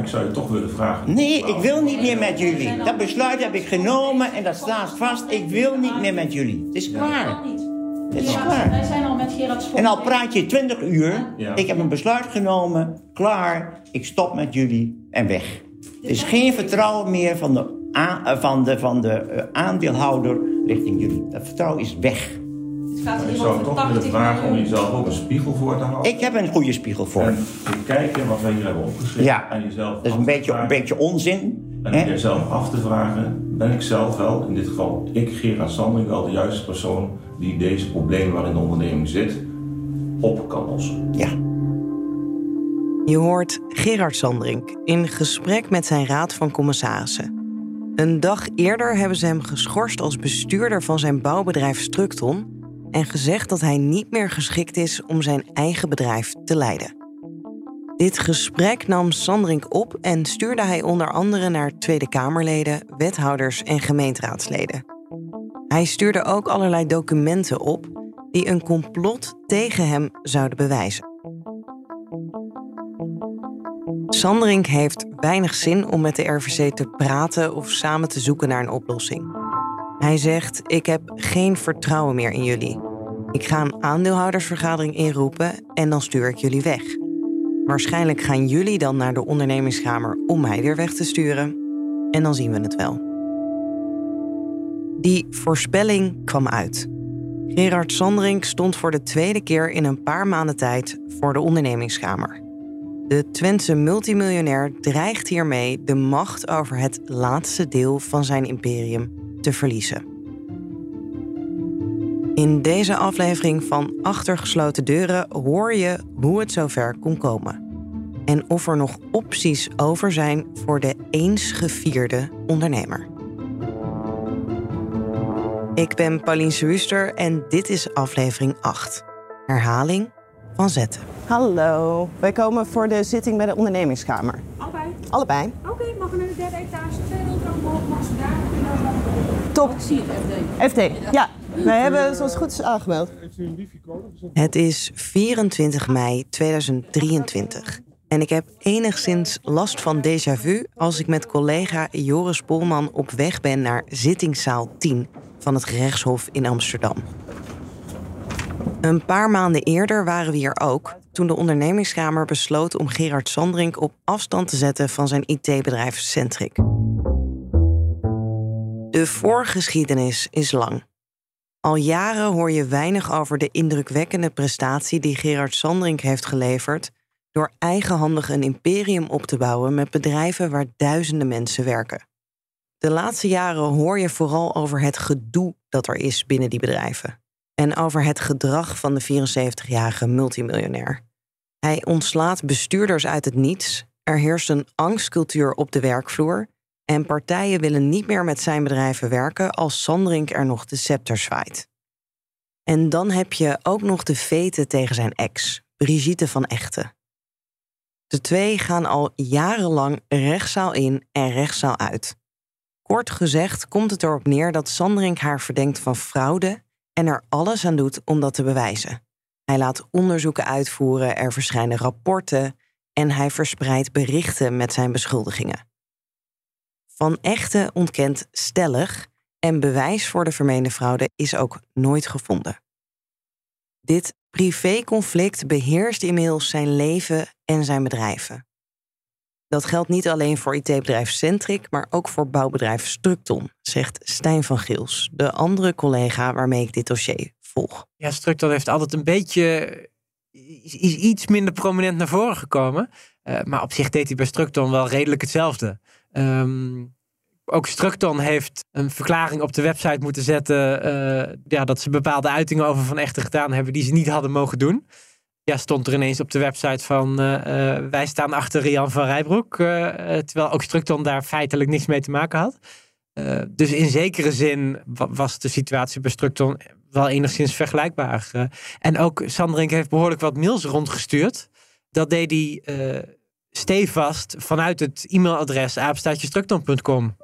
Ik zou je toch willen vragen. Nee, ik wil niet meer met jullie. Dat besluit heb ik genomen en dat staat vast. Ik wil niet meer met jullie. Het is klaar. Het is klaar. wij zijn al met Gerard Spot. En al praat je 20 uur. Ik heb een besluit genomen. Klaar. Ik stop met jullie en weg. Er is geen vertrouwen meer van de, van de, van de eh, aandeelhouder richting jullie. Dat vertrouwen is weg. Gaat Ik zou toch willen 80 vragen om jezelf ook een spiegel voor te houden. Ik heb een goede spiegel voor. En te kijken wat wij hier hebben opgeschreven. Ja, En jezelf dat is een beetje, een beetje onzin. En hè? om jezelf af te vragen, ben ik zelf wel, in dit geval ik, Gerard Sandring, wel de juiste persoon die deze problemen waarin de onderneming zit, op kan lossen. Ja. Je hoort Gerard Sandring in gesprek met zijn raad van commissarissen. Een dag eerder hebben ze hem geschorst als bestuurder van zijn bouwbedrijf Structon en gezegd dat hij niet meer geschikt is om zijn eigen bedrijf te leiden. Dit gesprek nam Sandring op en stuurde hij onder andere naar Tweede Kamerleden, wethouders en gemeenteraadsleden. Hij stuurde ook allerlei documenten op die een complot tegen hem zouden bewijzen. Sandring heeft weinig zin om met de RVC te praten of samen te zoeken naar een oplossing. Hij zegt: Ik heb geen vertrouwen meer in jullie. Ik ga een aandeelhoudersvergadering inroepen en dan stuur ik jullie weg. Waarschijnlijk gaan jullie dan naar de ondernemingskamer om mij weer weg te sturen. En dan zien we het wel. Die voorspelling kwam uit. Gerard Sandring stond voor de tweede keer in een paar maanden tijd voor de ondernemingskamer. De Twentse multimiljonair dreigt hiermee de macht over het laatste deel van zijn imperium te verliezen. In deze aflevering van Achter gesloten deuren hoor je hoe het zover kon komen. En of er nog opties over zijn voor de eens gevierde ondernemer. Ik ben Pauline Swuster en dit is aflevering 8. Herhaling van zetten. Hallo, wij komen voor de zitting bij de ondernemingskamer. Allebei. Allebei. Oké, mag we naar de derde etage? Twee willen omhoog, mag ze daar. Top. FD. Ja. Wij hebben zoals goed is aangemeld. Het is 24 mei 2023. En ik heb enigszins last van déjà vu als ik met collega Joris Polman op weg ben naar zittingszaal 10 van het gerechtshof in Amsterdam. Een paar maanden eerder waren we hier ook toen de ondernemingskamer besloot om Gerard Sandring op afstand te zetten van zijn IT-bedrijf Centric. De voorgeschiedenis is lang. Al jaren hoor je weinig over de indrukwekkende prestatie die Gerard Sandring heeft geleverd door eigenhandig een imperium op te bouwen met bedrijven waar duizenden mensen werken. De laatste jaren hoor je vooral over het gedoe dat er is binnen die bedrijven en over het gedrag van de 74-jarige multimiljonair. Hij ontslaat bestuurders uit het niets, er heerst een angstcultuur op de werkvloer en partijen willen niet meer met zijn bedrijven werken als Sandring er nog de scepter zwaait. En dan heb je ook nog de veten tegen zijn ex, Brigitte van Echten. De twee gaan al jarenlang rechtszaal in en rechtszaal uit. Kort gezegd komt het erop neer dat Sandring haar verdenkt van fraude en er alles aan doet om dat te bewijzen. Hij laat onderzoeken uitvoeren, er verschijnen rapporten en hij verspreidt berichten met zijn beschuldigingen. Van Echte ontkent stellig en bewijs voor de vermeende fraude is ook nooit gevonden. Dit privéconflict beheerst inmiddels zijn leven en zijn bedrijven. Dat geldt niet alleen voor IT-bedrijf Centric, maar ook voor bouwbedrijf Structon, zegt Stijn van Gils, de andere collega waarmee ik dit dossier volg. Ja, Structon heeft altijd een beetje is, iets minder prominent naar voren gekomen. Uh, maar op zich deed hij bij Structon wel redelijk hetzelfde. Um, ook Structon heeft een verklaring op de website moeten zetten. Uh, ja, dat ze bepaalde uitingen over Van Echten gedaan hebben die ze niet hadden mogen doen. Ja, stond er ineens op de website van uh, wij staan achter Rian van Rijbroek. terwijl ook Structon daar feitelijk niks mee te maken had. Dus in zekere zin was de situatie bij Structon wel enigszins vergelijkbaar. En ook Sanderink heeft behoorlijk wat mails rondgestuurd. Dat deed hij stevast vanuit het e-mailadres apenstaatjestructon.com.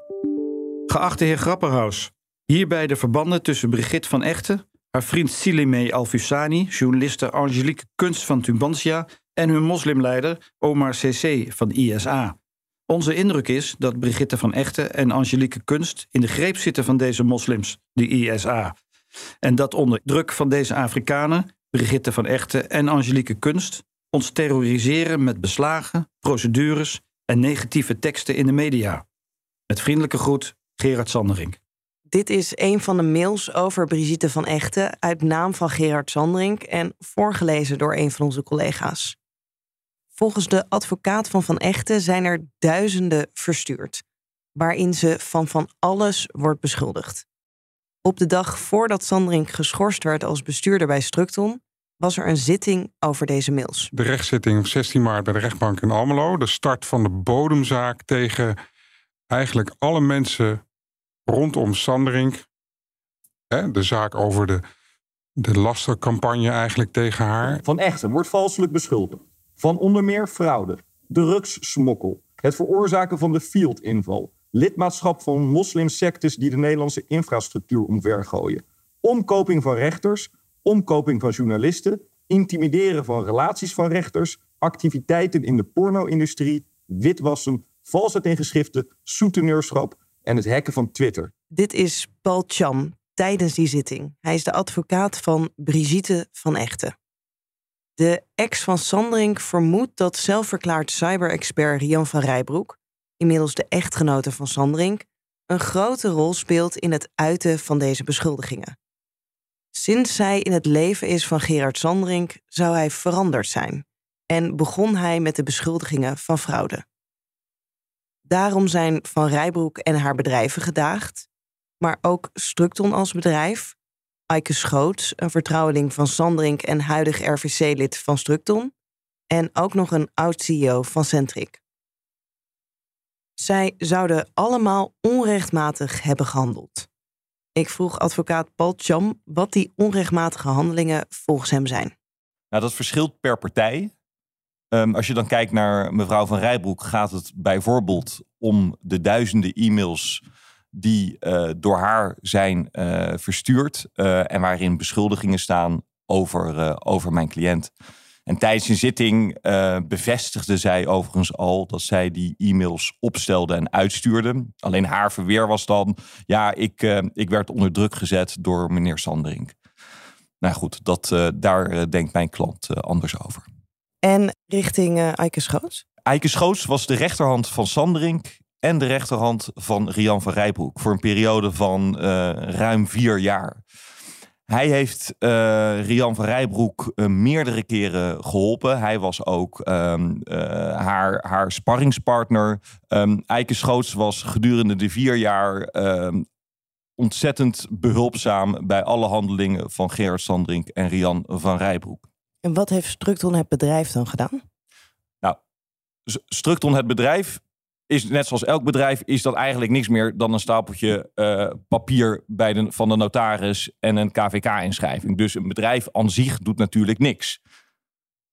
Geachte heer Grapperhaus, hierbij de verbanden tussen Brigitte van Echten, haar vriend Silime Alfusani, journaliste Angelique Kunst van Tubantia en hun moslimleider Omar CC van ISA. Onze indruk is dat Brigitte van Echten en Angelique Kunst in de greep zitten van deze moslims, de ISA. En dat onder druk van deze Afrikanen, Brigitte van Echten en Angelique Kunst, ons terroriseren met beslagen, procedures en negatieve teksten in de media. Met vriendelijke groet, Gerard Sanderink. Dit is een van de mails over Brigitte van Echten uit naam van Gerard Sanderink en voorgelezen door een van onze collega's. Volgens de advocaat van Van Echten zijn er duizenden verstuurd, waarin ze van van alles wordt beschuldigd. Op de dag voordat Sanderink geschorst werd als bestuurder bij Structon, was er een zitting over deze mails. De rechtszitting op 16 maart bij de rechtbank in Almelo. De start van de bodemzaak tegen eigenlijk alle mensen rondom Sanderink. De zaak over de, de lastercampagne eigenlijk tegen haar. Van Echten wordt valselijk beschuldigd van onder meer fraude, drugssmokkel, het veroorzaken van de fieldinval, lidmaatschap van moslimsectes die de Nederlandse infrastructuur omvergooien, omkoping van rechters, omkoping van journalisten, intimideren van relaties van rechters, activiteiten in de porno-industrie, witwassen, valsheid in geschriften, soeteneurschap en het hacken van Twitter. Dit is Paul Cham tijdens die zitting. Hij is de advocaat van Brigitte van Echten. De ex van Sanderink vermoedt dat zelfverklaard cyber-expert Rian van Rijbroek, inmiddels de echtgenote van Sanderink, een grote rol speelt in het uiten van deze beschuldigingen. Sinds zij in het leven is van Gerard Sanderink, zou hij veranderd zijn en begon hij met de beschuldigingen van fraude. Daarom zijn Van Rijbroek en haar bedrijven gedaagd, maar ook Structon als bedrijf, Eike Schoots, een vertrouweling van Sandrink en huidig RVC-lid van Structon. En ook nog een oud-CEO van Centric. Zij zouden allemaal onrechtmatig hebben gehandeld. Ik vroeg advocaat Paul Cham wat die onrechtmatige handelingen volgens hem zijn. Nou, dat verschilt per partij. Um, als je dan kijkt naar mevrouw van Rijbroek, gaat het bijvoorbeeld om de duizenden e-mails die uh, door haar zijn uh, verstuurd uh, en waarin beschuldigingen staan over, over mijn cliënt. En tijdens een zitting bevestigde zij overigens al dat zij die e-mails opstelde en uitstuurde. Alleen haar verweer was dan, ja, ik, ik werd onder druk gezet door meneer Sanderink. Nou goed, dat, daar denkt mijn klant anders over. En richting Eike Schoots? Eike Schoots was de rechterhand van Sanderink en de rechterhand van Rian van Rijbroek voor een periode van uh, ruim vier jaar. Hij heeft uh, Rian van Rijbroek uh, meerdere keren geholpen. Hij was ook um, haar, haar sparringspartner. Um, Eike Schoots was gedurende de vier jaar um, ontzettend behulpzaam bij alle handelingen van Gerard Sandrink en Rian van Rijbroek. En wat heeft Structon het bedrijf dan gedaan? Nou, Structon het bedrijf is net zoals elk bedrijf, is dat eigenlijk niks meer dan een stapeltje uh, papier bij de, van de notaris en een KVK-inschrijving. Dus een bedrijf aan zich doet natuurlijk niks.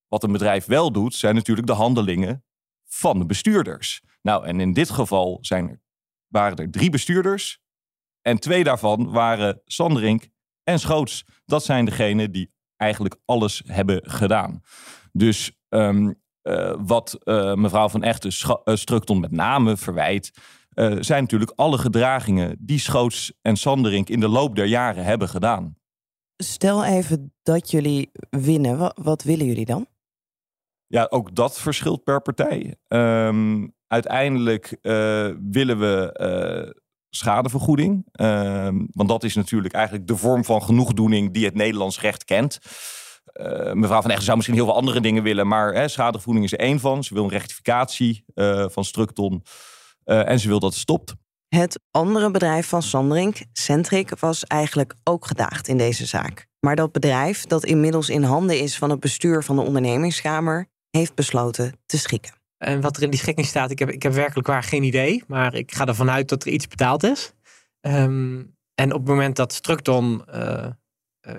Wat een bedrijf wel doet, zijn natuurlijk de handelingen van de bestuurders. Nou, en in dit geval zijn waren er drie bestuurders. En twee daarvan waren Sanderink en Schoots. Dat zijn degenen die eigenlijk alles hebben gedaan. Dus um, uh, wat uh, mevrouw Van Echten uh, Structon met name verwijt, zijn natuurlijk alle gedragingen die Schoots en Sanderink in de loop der jaren hebben gedaan. Stel even dat jullie winnen, wat, wat willen jullie dan? Ja, ook dat verschilt per partij. Um, uiteindelijk willen we schadevergoeding, um, want dat is natuurlijk eigenlijk de vorm van genoegdoening die het Nederlands recht kent. Uh, mevrouw Van Echten zou misschien heel veel andere dingen willen, maar hè, schadevergoeding is er één van. Ze wil een rectificatie uh, van Structon uh, en ze wil dat het stopt. Het andere bedrijf van Sandrink, Centric, was eigenlijk ook gedaagd in deze zaak. Maar dat bedrijf, dat inmiddels in handen is van het bestuur van de ondernemingskamer, heeft besloten te schikken. En wat er in die schikking staat, ik heb, ik heb werkelijk waar geen idee. Maar ik ga ervan uit dat er iets betaald is. Ehm, en op het moment dat Structon uh,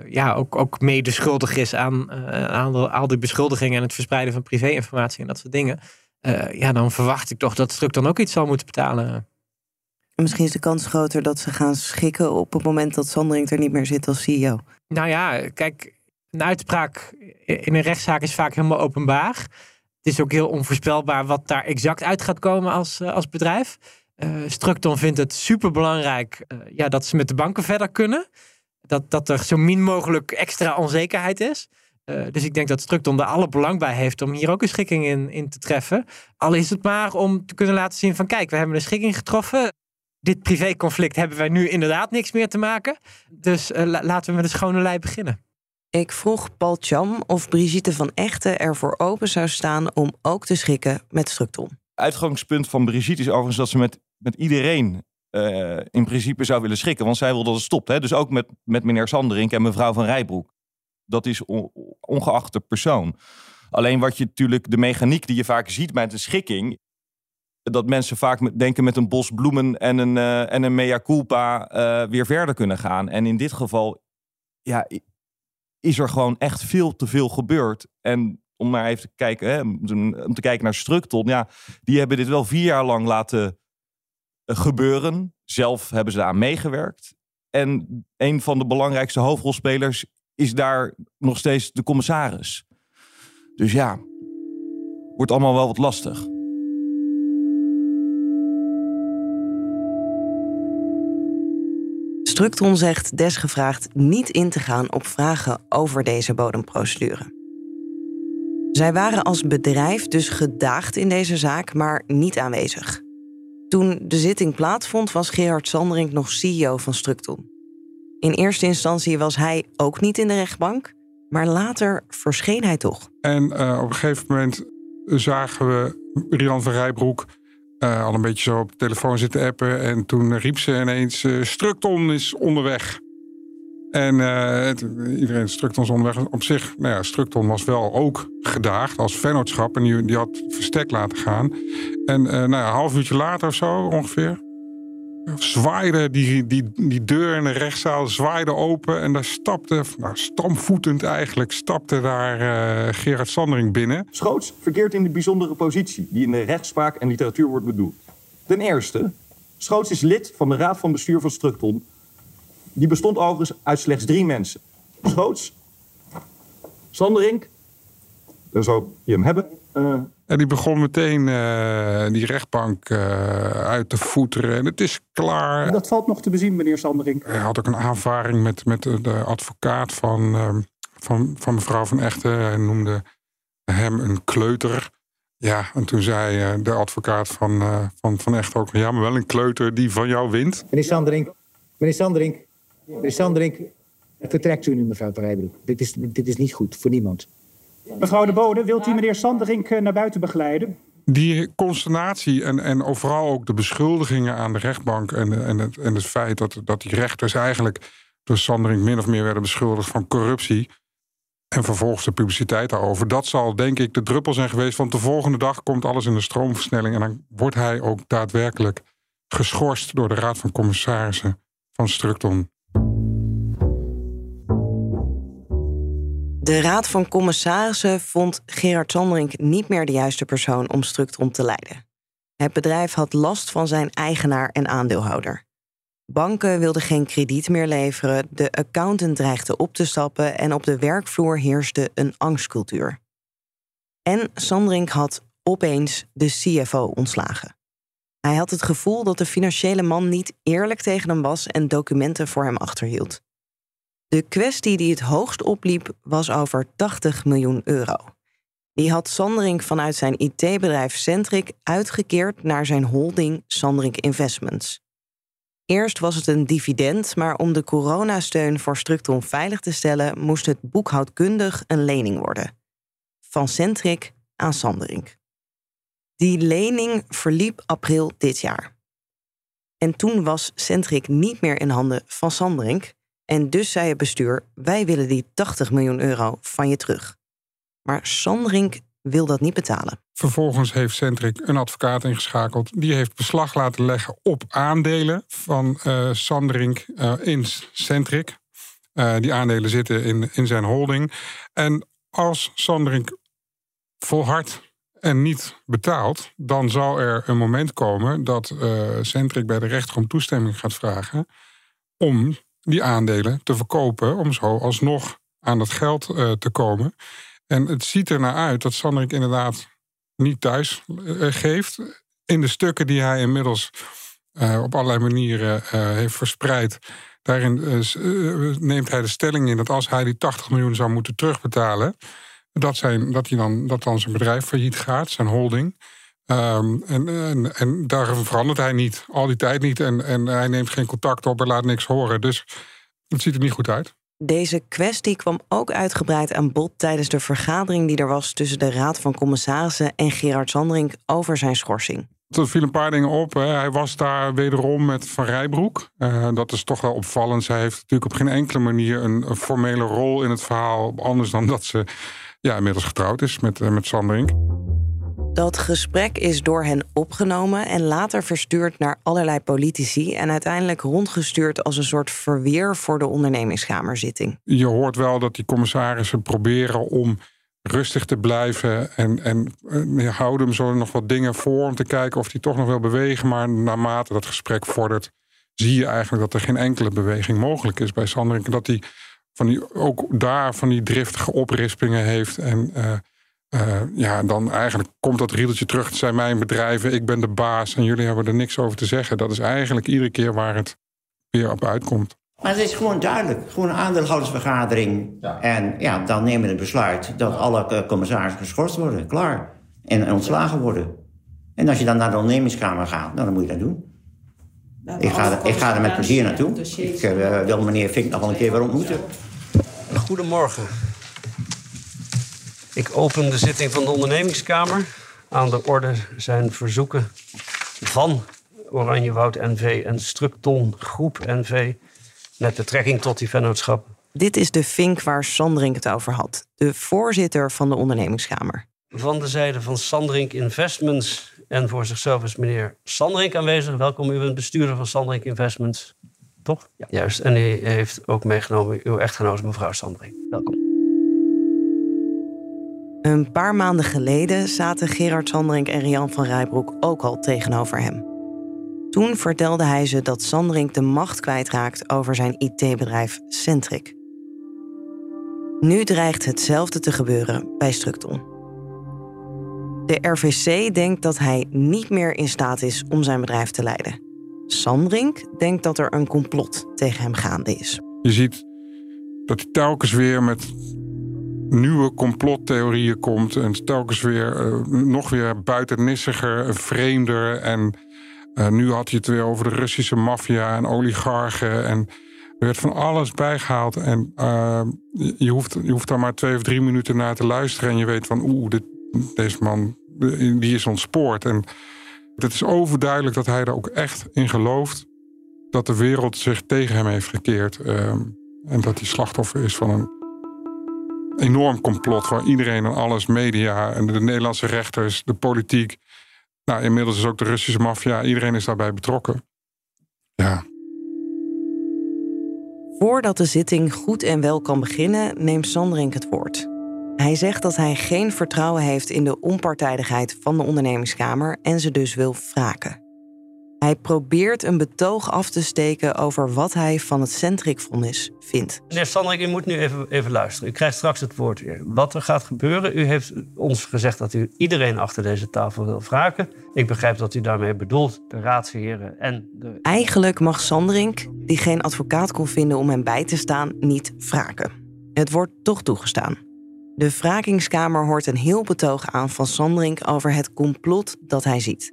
ja, ook, ook mede schuldig is aan, aan al die beschuldigingen en het verspreiden van privé-informatie en dat soort dingen, ja, dan verwacht ik toch dat Structon ook iets zal moeten betalen. Misschien is de kans groter dat ze gaan schikken op het moment dat Sandring er niet meer zit als CEO. Nou ja, kijk, een uitspraak in een rechtszaak is vaak helemaal openbaar. Het is ook heel onvoorspelbaar wat daar exact uit gaat komen als, als bedrijf. Uh, Structon vindt het superbelangrijk uh, ja, dat ze met de banken verder kunnen. Dat, dat er zo min mogelijk extra onzekerheid is. Dus ik denk dat Structon er alle belang bij heeft om hier ook een schikking in, in te treffen. Al is het maar om te kunnen laten zien van kijk, we hebben een schikking getroffen. Dit privéconflict hebben wij nu inderdaad niks meer te maken. Dus laten we met een schone lei beginnen. Ik vroeg Paul Cham of Brigitte van Echten ervoor open zou staan om ook te schikken met Structon. Uitgangspunt van Brigitte is overigens dat ze met met iedereen uh, in principe zou willen schikken. Want zij wil dat het stopt. Hè? Dus ook met, met meneer Sanderink en mevrouw van Rijbroek. Dat is on, ongeacht de persoon. Alleen wat je natuurlijk, de mechaniek die je vaak ziet bij de schikking. Dat mensen vaak denken met een bos bloemen en een, uh, en een mea culpa uh, weer verder kunnen gaan. En in dit geval ja, is er gewoon echt veel te veel gebeurd. En om maar even te kijken, hè, om te kijken naar Structon. Ja, die hebben dit wel vier jaar lang laten gebeuren. Zelf hebben ze aan meegewerkt. En een van de belangrijkste hoofdrolspelers is daar nog steeds de commissaris. Dus ja, wordt allemaal wel wat lastig. Structon zegt desgevraagd niet in te gaan op vragen over deze bodemprocedure. Zij waren als bedrijf dus gedaagd in deze zaak, maar niet aanwezig. Toen de zitting plaatsvond, was Gerard Sanderink nog CEO van Structon. In eerste instantie was hij ook niet in de rechtbank, maar later verscheen hij toch. En uh, op een gegeven moment zagen we Rian van Rijbroek uh, al een beetje zo op de telefoon zitten appen. En toen riep ze ineens: uh, Structon is onderweg. En iedereen Structon onderweg. Op zich, nou ja, Structon was wel ook gedaagd als vennootschap. En die, die had verstek laten gaan. En nou ja, een half uurtje later of zo ongeveer. Zwaaide die, die, die deur in de rechtszaal zwaaide open. En daar stapte, nou, stamvoetend eigenlijk, stapte daar uh, Gerard Sandering binnen. Schoots verkeert in de bijzondere positie die in de rechtspraak en literatuur wordt bedoeld. Ten eerste, Schoots is lid van de raad van bestuur van Structon die bestond overigens uit slechts drie mensen. Schoots, Sanderink, dan zou je hem hebben. Uh, en die begon meteen uh, die rechtbank uh, uit te voeteren. En het is klaar. Dat valt nog te bezien, meneer Sanderink. Hij had ook een aanvaring met, met de advocaat van, uh, van, van mevrouw van Echten. Hij noemde hem een kleuter. Ja, en toen zei de advocaat van, van, van Echten ook... ja, maar wel een kleuter die van jou wint. Meneer Sanderink, meneer Sanderink, Meneer Sanderink, vertrekt u nu, mevrouw Rijbroek. Dit is, dit is niet goed voor niemand. Mevrouw de Bode, wilt u meneer Sanderink eh, naar buiten begeleiden? Die consternatie en, en overal ook de beschuldigingen aan de rechtbank... en, en, het, en het feit dat, dat die rechters eigenlijk door Sanderink min of meer werden beschuldigd van corruptie... en vervolgens de publiciteit daarover... dat zal denk ik de druppel zijn geweest... want de volgende dag komt alles in de stroomversnelling... en dan wordt hij ook daadwerkelijk geschorst door de Raad van Commissarissen van Structon. De Raad van Commissarissen vond Gerard Sanderink niet meer de juiste persoon om Structron te leiden. Het bedrijf had last van zijn eigenaar en aandeelhouder. Banken wilden geen krediet meer leveren, de accountant dreigde op te stappen en op de werkvloer heerste een angstcultuur. En Sanderink had opeens de CFO ontslagen. Hij had het gevoel dat de financiële man niet eerlijk tegen hem was en documenten voor hem achterhield. De kwestie die het hoogst opliep was over 80 miljoen euro. Die had Sanderink vanuit zijn IT-bedrijf Centric uitgekeerd naar zijn holding Sanderink Investments. Eerst was het een dividend, maar om de coronasteun voor Structon veilig te stellen, moest het boekhoudkundig een lening worden. Van Centric aan Sanderink. Die lening verliep april dit jaar. En toen was Centric niet meer in handen van Sanderink, en dus zei het bestuur: wij willen die 80 miljoen euro van je terug. Maar Sandrink wil dat niet betalen. Vervolgens heeft Centric een advocaat ingeschakeld. Die heeft beslag laten leggen op aandelen van uh, Sanderink uh, in Centric. Uh, die aandelen zitten in, in zijn holding. En als Sanderink volhardt en niet betaalt, dan zal er een moment komen dat Centric bij de rechter om toestemming gaat vragen om die aandelen te verkopen, om zo alsnog aan dat geld uh, te komen. En het ziet er naar uit dat Sanderink inderdaad niet thuis uh, geeft. In de stukken die hij inmiddels op allerlei manieren heeft verspreid, daarin neemt hij de stelling in dat als hij die 80 miljoen zou moeten terugbetalen, dat, zijn, dat, hij dan, dat dan zijn bedrijf failliet gaat, zijn holding. Um, en, en, en, daar verandert hij niet, al die tijd niet. En, en hij neemt geen contact op en laat niks horen. Dus het ziet er niet goed uit. Deze kwestie kwam ook uitgebreid aan bod tijdens de vergadering die er was tussen de Raad van Commissarissen en Gerard Sandring over zijn schorsing. Er vielen een paar dingen op. Hè. Hij was daar wederom met Van Rijbroek. Uh, dat is toch wel opvallend. Zij heeft natuurlijk op geen enkele manier een, een formele rol in het verhaal. Anders dan dat ze ja, inmiddels getrouwd is met, uh, met Sanderink. Dat gesprek is door hen opgenomen en later verstuurd naar allerlei politici en uiteindelijk rondgestuurd als een soort verweer voor de ondernemingskamerzitting. Je hoort wel dat die commissarissen proberen om rustig te blijven en, en houden hem zo nog wat dingen voor om te kijken of hij toch nog wil bewegen. Maar naarmate dat gesprek vordert, zie je eigenlijk dat er geen enkele beweging mogelijk is bij Sanderink. Dat hij van die, ook daar van die driftige oprispingen heeft. En uh, uh, ja, dan eigenlijk komt dat riedeltje terug. Het zijn mijn bedrijven, ik ben de baas en jullie hebben er niks over te zeggen. Dat is eigenlijk iedere keer waar het weer op uitkomt. Maar het is gewoon duidelijk. Gewoon een aandeelhoudersvergadering. Ja. En ja, dan nemen we het besluit dat alle commissarissen geschorst worden. Klaar. En, en ontslagen worden. En als je dan naar de ondernemingskamer gaat, nou, dan moet je dat doen. Ik ga, ik ga er met plezier naartoe. Ik uh, wil meneer Vink nog wel een keer weer ontmoeten. Goedemorgen. Ik open de zitting van de ondernemingskamer. Aan de orde zijn verzoeken van Oranjewoud NV en Structon Groep NV... met betrekking tot die vennootschap. Dit is de Vink waar Sandring het over had. De voorzitter van de ondernemingskamer. Van de zijde van Sandring Investments en voor zichzelf is meneer Sandring aanwezig. Welkom, u bent bestuurder van Sandring Investments. Toch? Ja. Juist. En u heeft ook meegenomen uw echtgenote mevrouw Sandring. Welkom. Een paar maanden geleden zaten Gerard Sandring en Rian van Rijbroek ook al tegenover hem. Toen vertelde hij ze dat Sandring de macht kwijtraakt over zijn IT-bedrijf Centric. Nu dreigt hetzelfde te gebeuren bij Structon. De RVC denkt dat hij niet meer in staat is om zijn bedrijf te leiden. Sandring denkt dat er een complot tegen hem gaande is. Je ziet dat hij telkens weer met nieuwe complottheorieën komt. En telkens weer uh, nog weer buitennissiger, vreemder. En uh, nu had hij het weer over de Russische maffia en oligarchen. En er werd van alles bijgehaald. En uh, je, hoeft, je hoeft daar maar twee of drie minuten naar te luisteren. En je weet van, oeh, dit, deze man die is ontspoord. En het is overduidelijk dat hij er ook echt in gelooft dat de wereld zich tegen hem heeft gekeerd. Uh, en dat hij slachtoffer is van een enorm complot waar iedereen en alles, media en de Nederlandse rechters, de politiek. Nou, inmiddels is ook de Russische maffia, iedereen is daarbij betrokken. Ja. Voordat de zitting goed en wel kan beginnen, neemt Sanderink het woord. Hij zegt dat hij geen vertrouwen heeft in de onpartijdigheid van de ondernemingskamer en ze dus wil wraken. Hij probeert een betoog af te steken over wat hij van het Centric-vonnis vindt. Meneer Sandrik, u moet nu even, even luisteren. U krijgt straks het woord weer. Wat er gaat gebeuren, u heeft ons gezegd dat u iedereen achter deze tafel wil wraken. Ik begrijp dat u daarmee bedoelt de raadsheren en de... Eigenlijk mag Sandrink, die geen advocaat kon vinden om hem bij te staan, niet wraken. Het wordt toch toegestaan. De wrakingskamer hoort een heel betoog aan van Sandring over het complot dat hij ziet.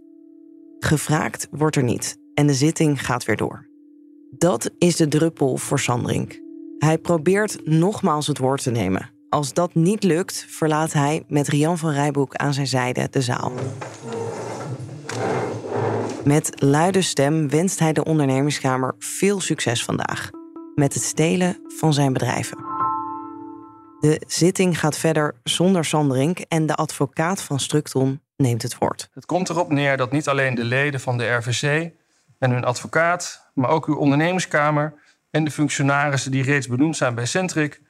Gevraagd wordt er niet en de zitting gaat weer door. Dat is de druppel voor Sandring. Hij probeert nogmaals het woord te nemen. Als dat niet lukt, verlaat hij met Rian van Rijboek aan zijn zijde de zaal. Met luide stem wenst hij de ondernemerskamer veel succes vandaag met het stelen van zijn bedrijven. De zitting gaat verder zonder Sanderink en de advocaat van Structon neemt het woord. Het komt erop neer dat niet alleen de leden van de RVC en hun advocaat, maar ook uw ondernemingskamer en de functionarissen die reeds benoemd zijn bij Centric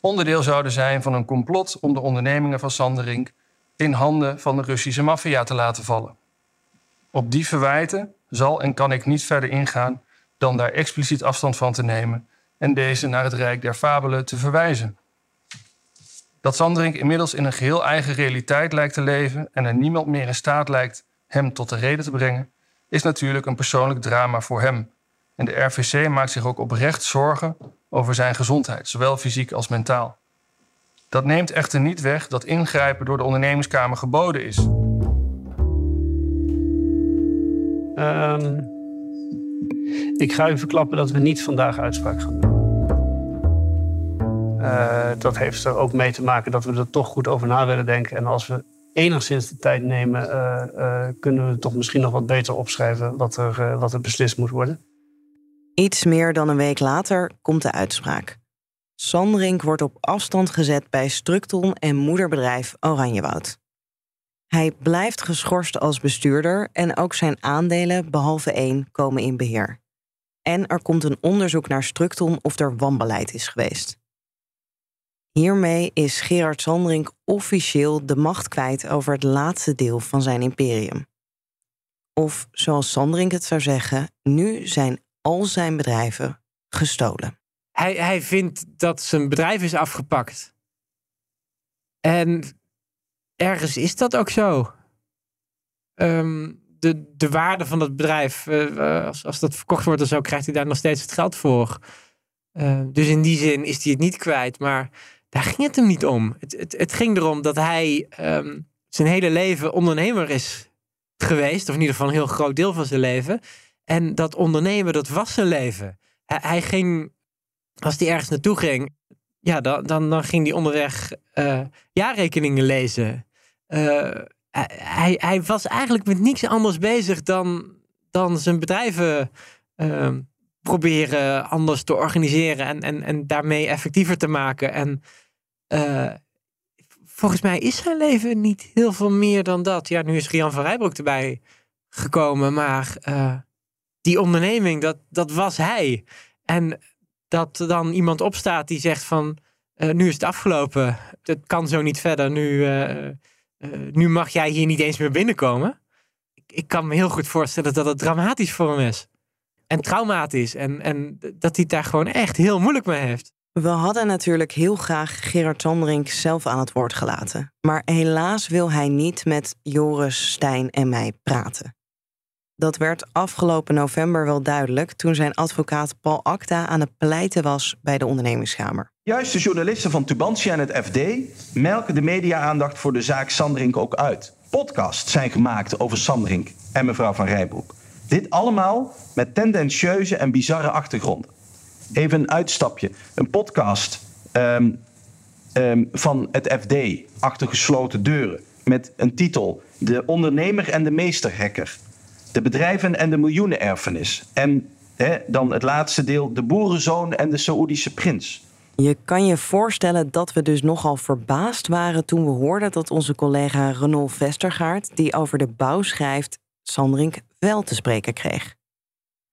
onderdeel zouden zijn van een complot om de ondernemingen van Sanderink in handen van de Russische maffia te laten vallen. Op die verwijten zal en kan ik niet verder ingaan dan daar expliciet afstand van te nemen en deze naar het Rijk der Fabelen te verwijzen. Dat Sanderink inmiddels in een geheel eigen realiteit lijkt te leven en er niemand meer in staat lijkt hem tot de reden te brengen, is natuurlijk een persoonlijk drama voor hem. En de RVC maakt zich ook oprecht zorgen over zijn gezondheid, zowel fysiek als mentaal. Dat neemt echter niet weg dat ingrijpen door de ondernemingskamer geboden is. Ehm, ik ga u verklappen dat we niet vandaag uitspraak gaan doen. Uh, dat heeft er ook mee te maken dat we er toch goed over na willen denken. En als we enigszins de tijd nemen, uh, uh, kunnen we toch misschien nog wat beter opschrijven wat er, wat er beslist moet worden. Iets meer dan een week later komt de uitspraak. Sanderink wordt op afstand gezet bij Structon en moederbedrijf Oranjewoud. Hij blijft geschorst als bestuurder en ook zijn aandelen, behalve één, komen in beheer. En er komt een onderzoek naar Structon of er wanbeleid is geweest. Hiermee is Gerard Sanderink officieel de macht kwijt over het laatste deel van zijn imperium. Of zoals Sanderink het zou zeggen, nu zijn al zijn bedrijven gestolen. Hij, hij vindt dat zijn bedrijf is afgepakt. En ergens is dat ook zo. Ehm, de, de waarde van het bedrijf, uh, als, als dat verkocht wordt of zo, krijgt hij daar nog steeds het geld voor. Uh, dus in die zin is hij het niet kwijt. Maar daar ging het hem niet om. Het, het, het ging erom dat hij um, zijn hele leven ondernemer is geweest. Of in ieder geval een heel groot deel van zijn leven. En dat ondernemen, dat was zijn leven. Hij, hij ging, als hij ergens naartoe ging, ja, dan, dan, dan ging hij onderweg uh, jaarrekeningen lezen. Uh, hij, hij was eigenlijk met niks anders bezig dan, dan zijn bedrijven uh, proberen anders te organiseren en, en, en daarmee effectiever te maken. En volgens mij is zijn leven niet heel veel meer dan dat. Ja, nu is Rian van Rijbroek erbij gekomen, maar die onderneming, dat, dat was hij. En dat dan iemand opstaat die zegt van, uh, nu is het afgelopen, het kan zo niet verder, nu, nu mag jij hier niet eens meer binnenkomen. Ik, ik, kan me heel goed voorstellen dat het dramatisch voor hem is. En traumatisch. En, en dat hij het daar gewoon echt heel moeilijk mee heeft. We hadden natuurlijk heel graag Gerard Sanderink zelf aan het woord gelaten. Maar helaas wil hij niet met Joris, Stijn en mij praten. Dat werd afgelopen november wel duidelijk toen zijn advocaat Paul Acta aan het pleiten was bij de ondernemingskamer. Juist de journalisten van Tubantia en het FD melken de media-aandacht voor de zaak Sanderink ook uit. Podcasts zijn gemaakt over Sanderink en mevrouw van Rijbroek. Dit allemaal met tendentieuze en bizarre achtergronden. Even een uitstapje. Een podcast um, um, van het FD achter gesloten deuren met een titel: De ondernemer en de meesterhacker de bedrijven en de miljoenenerfenis. En dan het laatste deel, de boerenzoon en de Saoedische prins. Je kan je voorstellen dat we dus nogal verbaasd waren toen we hoorden dat onze collega Renault Vestergaard, die over de bouw schrijft, Sandrink wel te spreken kreeg.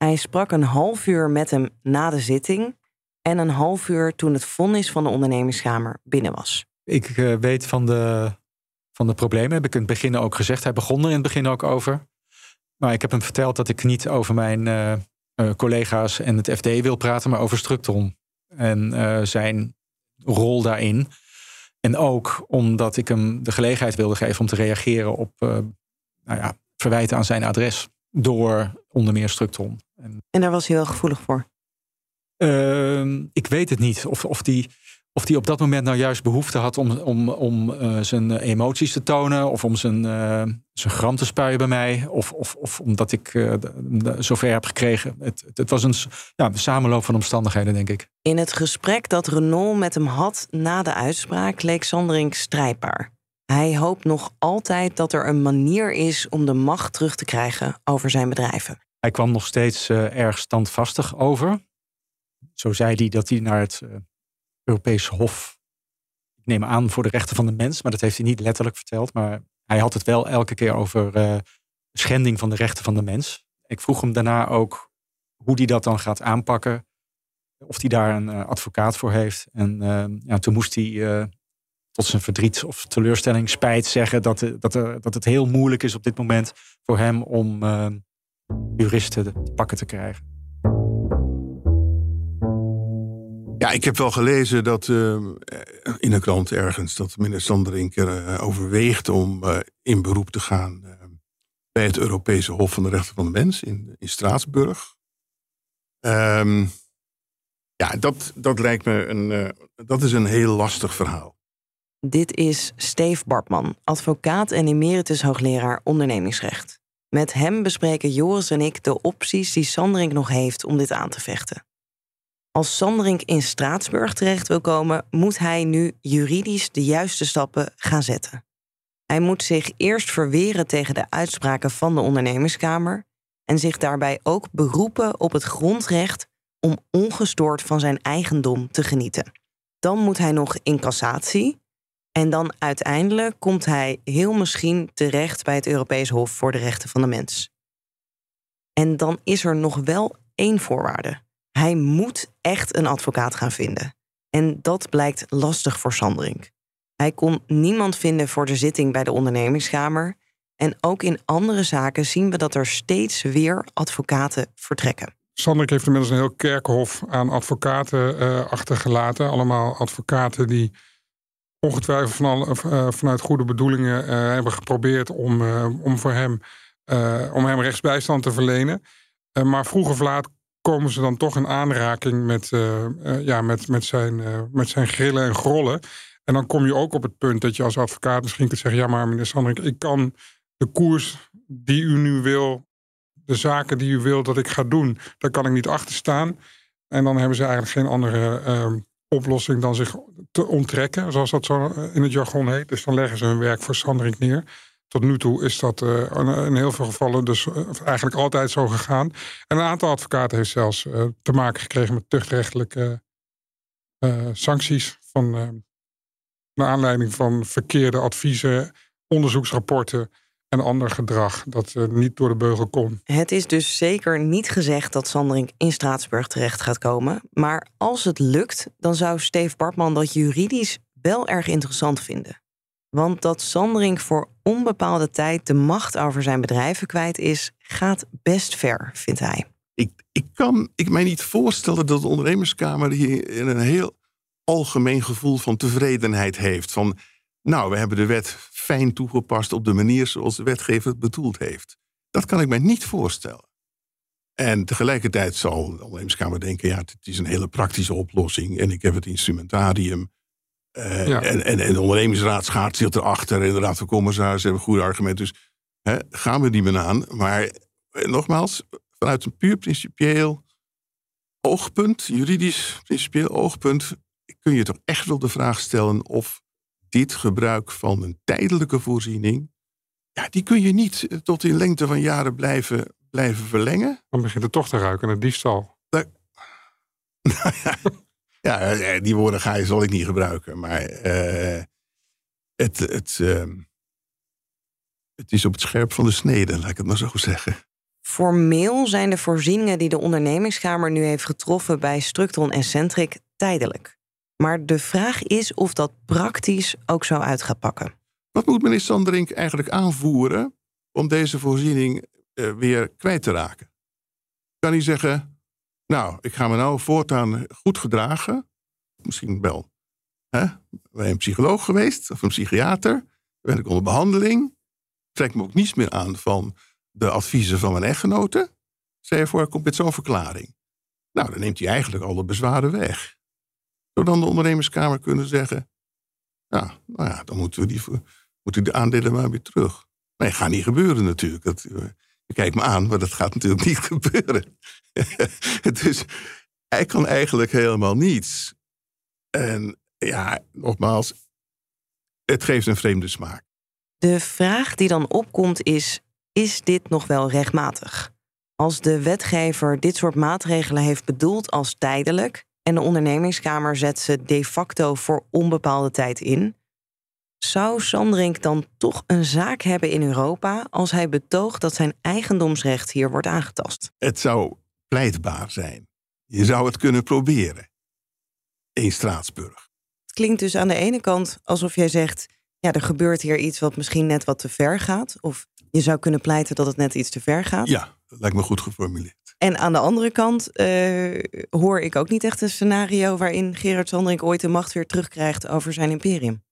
Hij sprak een half uur met hem na de zitting en een half uur toen het vonnis van de ondernemingskamer binnen was. Ik uh, weet van de, van de problemen, heb ik in het begin ook gezegd. Hij begon er in het begin ook over. Maar ik heb hem verteld dat ik niet over mijn uh, uh, collega's en het FD wil praten, maar over Structon en zijn rol daarin. En ook omdat ik hem de gelegenheid wilde geven om te reageren op nou ja, verwijten aan zijn adres door onder meer Structon. En, en daar was hij wel gevoelig voor? Ehm, ik weet het niet. Of, of die of hij op dat moment nou juist behoefte had om, om, om uh, zijn emoties te tonen. Of om zijn, uh, zijn gram te spuien bij mij. Of, of, of omdat ik uh, zover heb gekregen. Het, het, was een, ja, een samenloop van omstandigheden, denk ik. In het gesprek dat Renault met hem had na de uitspraak leek Sanderink strijdbaar. Hij hoopt nog altijd dat er een manier is om de macht terug te krijgen over zijn bedrijven. Hij kwam nog steeds erg standvastig over. Zo zei hij dat hij naar het Europees Hof ik neem aan voor de rechten van de mens, maar dat heeft hij niet letterlijk verteld. Maar hij had het wel elke keer over uh, schending van de rechten van de mens. Ik vroeg hem daarna ook hoe hij dat dan gaat aanpakken. Of hij daar een uh, advocaat voor heeft. En uh, ja, toen moest hij zijn verdriet of teleurstelling, spijt zeggen dat, dat, dat het heel moeilijk is op dit moment voor hem om juristen te pakken te krijgen. Ja, ik heb wel gelezen dat uh, in een krant ergens dat meneer Sanderink uh, overweegt om in beroep te gaan bij het Europese Hof van de Rechten van de Mens in, in Straatsburg. Um, ja, dat, dat lijkt me een, dat is een heel lastig verhaal. Dit is Steve Bartman, advocaat en emeritus hoogleraar ondernemingsrecht. Met hem bespreken Joris en ik de opties die Sanderink nog heeft om dit aan te vechten. Als Sanderink in Straatsburg terecht wil komen, moet hij nu juridisch de juiste stappen gaan zetten. Hij moet zich eerst verweren tegen de uitspraken van de ondernemingskamer en zich daarbij ook beroepen op het grondrecht om ongestoord van zijn eigendom te genieten. Dan moet hij nog in cassatie en dan uiteindelijk komt hij heel misschien terecht bij het Europees Hof voor de Rechten van de Mens. En dan is er nog wel één voorwaarde. Hij moet echt een advocaat gaan vinden. En dat blijkt lastig voor Sanderink. Hij kon niemand vinden voor de zitting bij de ondernemingskamer. En ook in andere zaken zien we dat er steeds weer advocaten vertrekken. Sanderink heeft inmiddels een heel kerkhof aan advocaten uh, achtergelaten. Allemaal advocaten die ongetwijfeld van uh, vanuit goede bedoelingen uh, hebben geprobeerd om, om voor hem, om hem rechtsbijstand te verlenen. maar vroeg of laat komen ze dan toch in aanraking met, ja, met, met, zijn, met zijn grillen en grollen. En dan kom je ook op het punt dat je als advocaat misschien kunt zeggen: ja, maar meneer Sandring, ik kan de koers die u nu wil, de zaken die u wil dat ik ga doen, daar kan ik niet achter staan. En dan hebben ze eigenlijk geen andere oplossing dan zich te onttrekken, zoals dat zo in het jargon heet. Dus dan leggen ze hun werk voor neer. Tot nu toe is dat uh, in heel veel gevallen dus uh, eigenlijk altijd zo gegaan. En een aantal advocaten heeft zelfs te maken gekregen met tuchtrechtelijke sancties. Van, naar aanleiding van verkeerde adviezen, onderzoeksrapporten en ander gedrag dat niet door de beugel kon. Het is dus zeker niet gezegd dat Sanderink in Straatsburg terecht gaat komen. Maar als het lukt, dan zou Steve Bartman dat juridisch wel erg interessant vinden. Want dat Sanderink voor onbepaalde tijd de macht over zijn bedrijven kwijt is, gaat best ver, vindt hij. Ik, ik kan ik mij niet voorstellen dat de ondernemerskamer hier een heel algemeen gevoel van tevredenheid heeft. Van, nou, we hebben de wet fijn toegepast op de manier zoals de wetgever het bedoeld heeft. Dat kan ik mij niet voorstellen. En tegelijkertijd zal de ondernemerskamer denken, ja, het is een hele praktische oplossing en ik heb het instrumentarium uh, en, en, en, de ondernemingsraad schaart zich erachter. En de raad van commissarissen hebben goede argumenten. Dus hè, gaan we die men aan. Maar eh, nogmaals, vanuit een puur principieel oogpunt, juridisch principieel oogpunt, kun je toch echt wel de vraag stellen of dit gebruik van een tijdelijke voorziening, ja, die kun je niet eh, tot in lengte van jaren blijven, blijven verlengen. Dan begint het toch te ruiken naar diefstal. Nou ja, ja, eh, die woorden ga je, zal ik niet gebruiken. Maar uh, het, het, uh, het is op het scherp van de snede, laat ik het maar zo zeggen. Formeel zijn de voorzieningen die de ondernemingskamer nu heeft getroffen bij Structron en Centric tijdelijk. Maar de vraag is of dat praktisch ook zo uit gaat pakken. Wat moet meneer Sanderink eigenlijk aanvoeren om deze voorziening uh, weer kwijt te raken? Kan hij zeggen, nou, ik ga me nou voortaan goed gedragen. Misschien wel hè, bij een psycholoog geweest of een psychiater. Ben ik onder behandeling. Trek me ook niets meer aan van de adviezen van mijn echtgenote. Stel je voor, komt met zo'n verklaring. Nou, dan neemt hij eigenlijk alle bezwaren weg. Dan de ondernemerskamer kunnen zeggen... Ja, nou ja, dan moeten we die, moeten de aandelen maar weer terug. Nee, gaat niet gebeuren natuurlijk. Dat, eh, je kijkt me aan, maar dat gaat natuurlijk niet gebeuren. dus hij kan eigenlijk helemaal niets. En ja, nogmaals, het geeft een vreemde smaak. De vraag die dan opkomt is: is dit nog wel rechtmatig? Als de wetgever dit soort maatregelen heeft bedoeld als tijdelijk en de ondernemingskamer zet ze de facto voor onbepaalde tijd in. Zou Sanderink dan toch een zaak hebben in Europa als hij betoogt dat zijn eigendomsrecht hier wordt aangetast? Het zou pleitbaar zijn. Je zou het kunnen proberen. In Straatsburg. Het klinkt dus aan de ene kant alsof jij zegt: ja, er gebeurt hier iets wat misschien net wat te ver gaat. Of je zou kunnen pleiten dat het net iets te ver gaat. Ja, dat lijkt me goed geformuleerd. En aan de andere kant eh, hoor ik ook niet echt een scenario waarin Gerard Sanderink ooit de macht weer terugkrijgt over zijn imperium.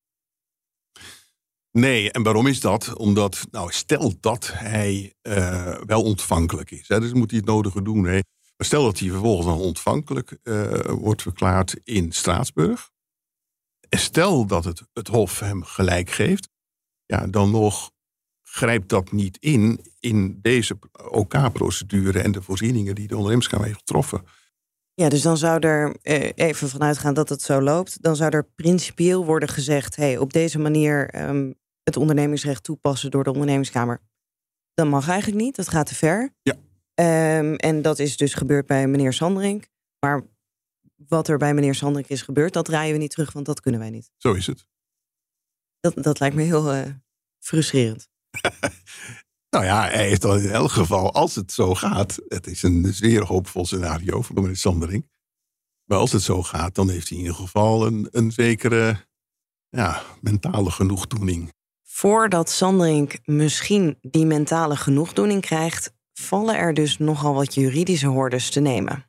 Nee, en waarom is dat? Omdat, nou, stel dat hij uh, wel ontvankelijk is. Dus moet hij het nodige doen. Hè. Maar stel dat hij vervolgens dan ontvankelijk uh, wordt verklaard in Straatsburg. En stel dat het, het Hof hem gelijk geeft. Ja, dan nog grijpt dat niet in in deze OK-procedure en de voorzieningen die de ondernemerskamer heeft getroffen. Ja, dus dan zou er eh, even vanuit gaan dat het zo loopt. Dan zou er principieel worden gezegd: hey, op deze manier um, het ondernemingsrecht toepassen door de ondernemingskamer. Dat mag eigenlijk niet, dat gaat te ver. Ja. Um, en dat is dus gebeurd bij meneer Sanderink. Maar wat er bij meneer Sanderink is gebeurd, dat draaien we niet terug, want dat kunnen wij niet. Zo is het. Dat, dat lijkt me heel uh, frustrerend. nou ja, hij heeft dan in elk geval, als het zo gaat, het is een zeer hoopvol scenario voor meneer Sandering. Maar als het zo gaat, dan heeft hij in ieder geval een, een zekere ja, mentale genoegdoening. Voordat Sanderink misschien die mentale genoegdoening krijgt, vallen er dus nogal wat juridische hordes te nemen.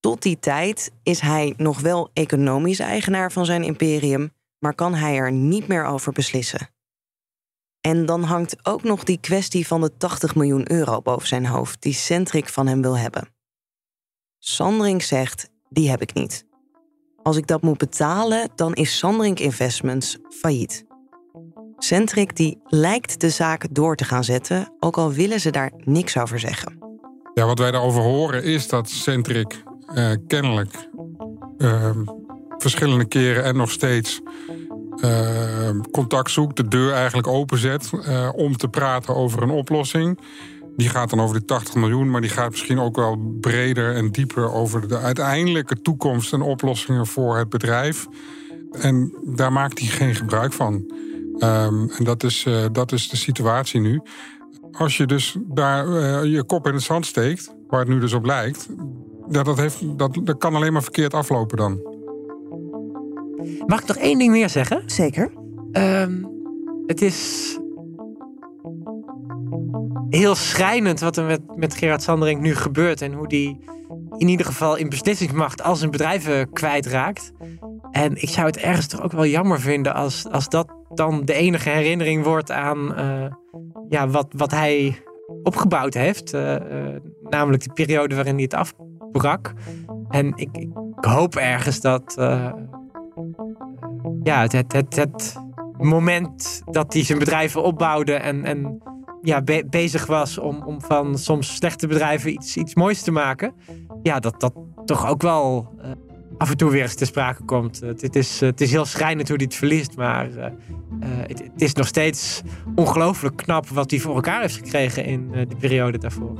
Tot die tijd is hij nog wel economisch eigenaar van zijn imperium, maar kan hij er niet meer over beslissen. En dan hangt ook nog die kwestie van de 80 miljoen euro boven zijn hoofd, die Centric van hem wil hebben. Sandring zegt: die heb ik niet. Als ik dat moet betalen, dan is Sandring Investments failliet. Centric die lijkt de zaak door te gaan zetten, ook al willen ze daar niks over zeggen. Ja, wat wij daarover horen is dat Centric uh, kennelijk uh, verschillende keren en nog steeds contact zoekt, de deur eigenlijk openzet uh, om te praten over een oplossing. Die gaat dan over die 80 miljoen, maar die gaat misschien ook wel breder en dieper over de uiteindelijke toekomst en oplossingen voor het bedrijf. En daar maakt hij geen gebruik van. Um, en dat is, uh, dat is de situatie nu. Als je dus daar je kop in het zand steekt, waar het nu dus op lijkt, dat, dat, heeft, dat, dat kan alleen maar verkeerd aflopen dan. Mag ik nog één ding meer zeggen? Zeker. Um, het is heel schrijnend wat er met, met Gerard Sanderink nu gebeurt. En hoe die in ieder geval in beslissingsmacht al zijn bedrijven kwijtraakt. En ik zou het ergens toch ook wel jammer vinden als, als dat dan de enige herinnering wordt aan uh, ja, wat, wat hij opgebouwd heeft. Uh, uh, namelijk die periode waarin hij het afbrak. En ik, ik hoop ergens dat ja, het, het, het, moment dat hij zijn bedrijven opbouwde en, en ja, be bezig was om, om van soms slechte bedrijven iets, iets moois te maken. Ja, dat dat toch ook wel uh, af en toe weer eens te sprake komt. het, is, het is heel schrijnend hoe hij het verliest, maar het, het, is nog steeds ongelooflijk knap wat hij voor elkaar heeft gekregen in de periode daarvoor.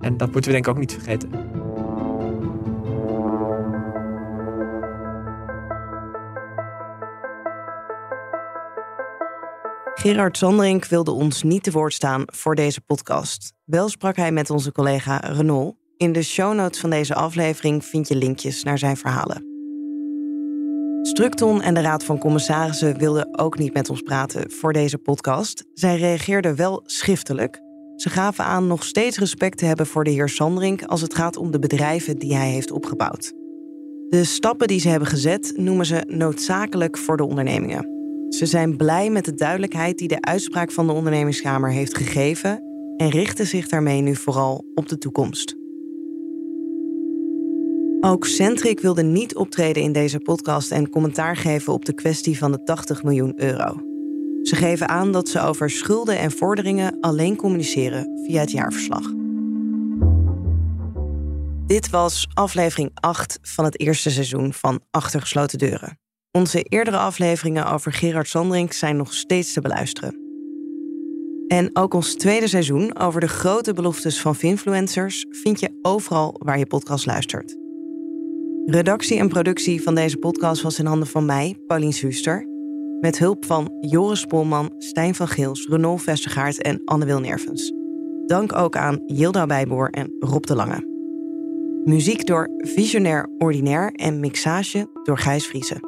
En dat moeten we denk ik ook niet vergeten. Gerard Sanderink wilde ons niet te woord staan voor deze podcast. Wel sprak hij met onze collega Renault. In de show notes van deze aflevering vind je linkjes naar zijn verhalen. Structon en de Raad van Commissarissen wilden ook niet met ons praten voor deze podcast. Zij reageerden wel schriftelijk. Ze gaven aan nog steeds respect te hebben voor de heer Sanderink als het gaat om de bedrijven die hij heeft opgebouwd. De stappen die ze hebben gezet noemen ze noodzakelijk voor de ondernemingen. Ze zijn blij met de duidelijkheid die de uitspraak van de ondernemingskamer heeft gegeven en richten zich daarmee nu vooral op de toekomst. Ook Centric wilde niet optreden in deze podcast en commentaar geven op de kwestie van de 80 miljoen euro. Ze geven aan dat ze over schulden en vorderingen alleen communiceren via het jaarverslag. Dit was aflevering 8 van het eerste seizoen van Achter gesloten deuren. Onze eerdere afleveringen over Gerard Sandring zijn nog steeds te beluisteren. En ook ons tweede seizoen over de grote beloftes van finfluencers vind je overal waar je podcast luistert. Redactie en productie van deze podcast was in handen van mij, Paulien Suster. Met hulp van Joris Spolman, Stijn van Geels, Renault Vestergaard en Anne Wilnervens. Dank ook aan Yilda Bijboor en Rob de Lange. Muziek door Visionair Ordinair en mixage door Gijs Vriezen.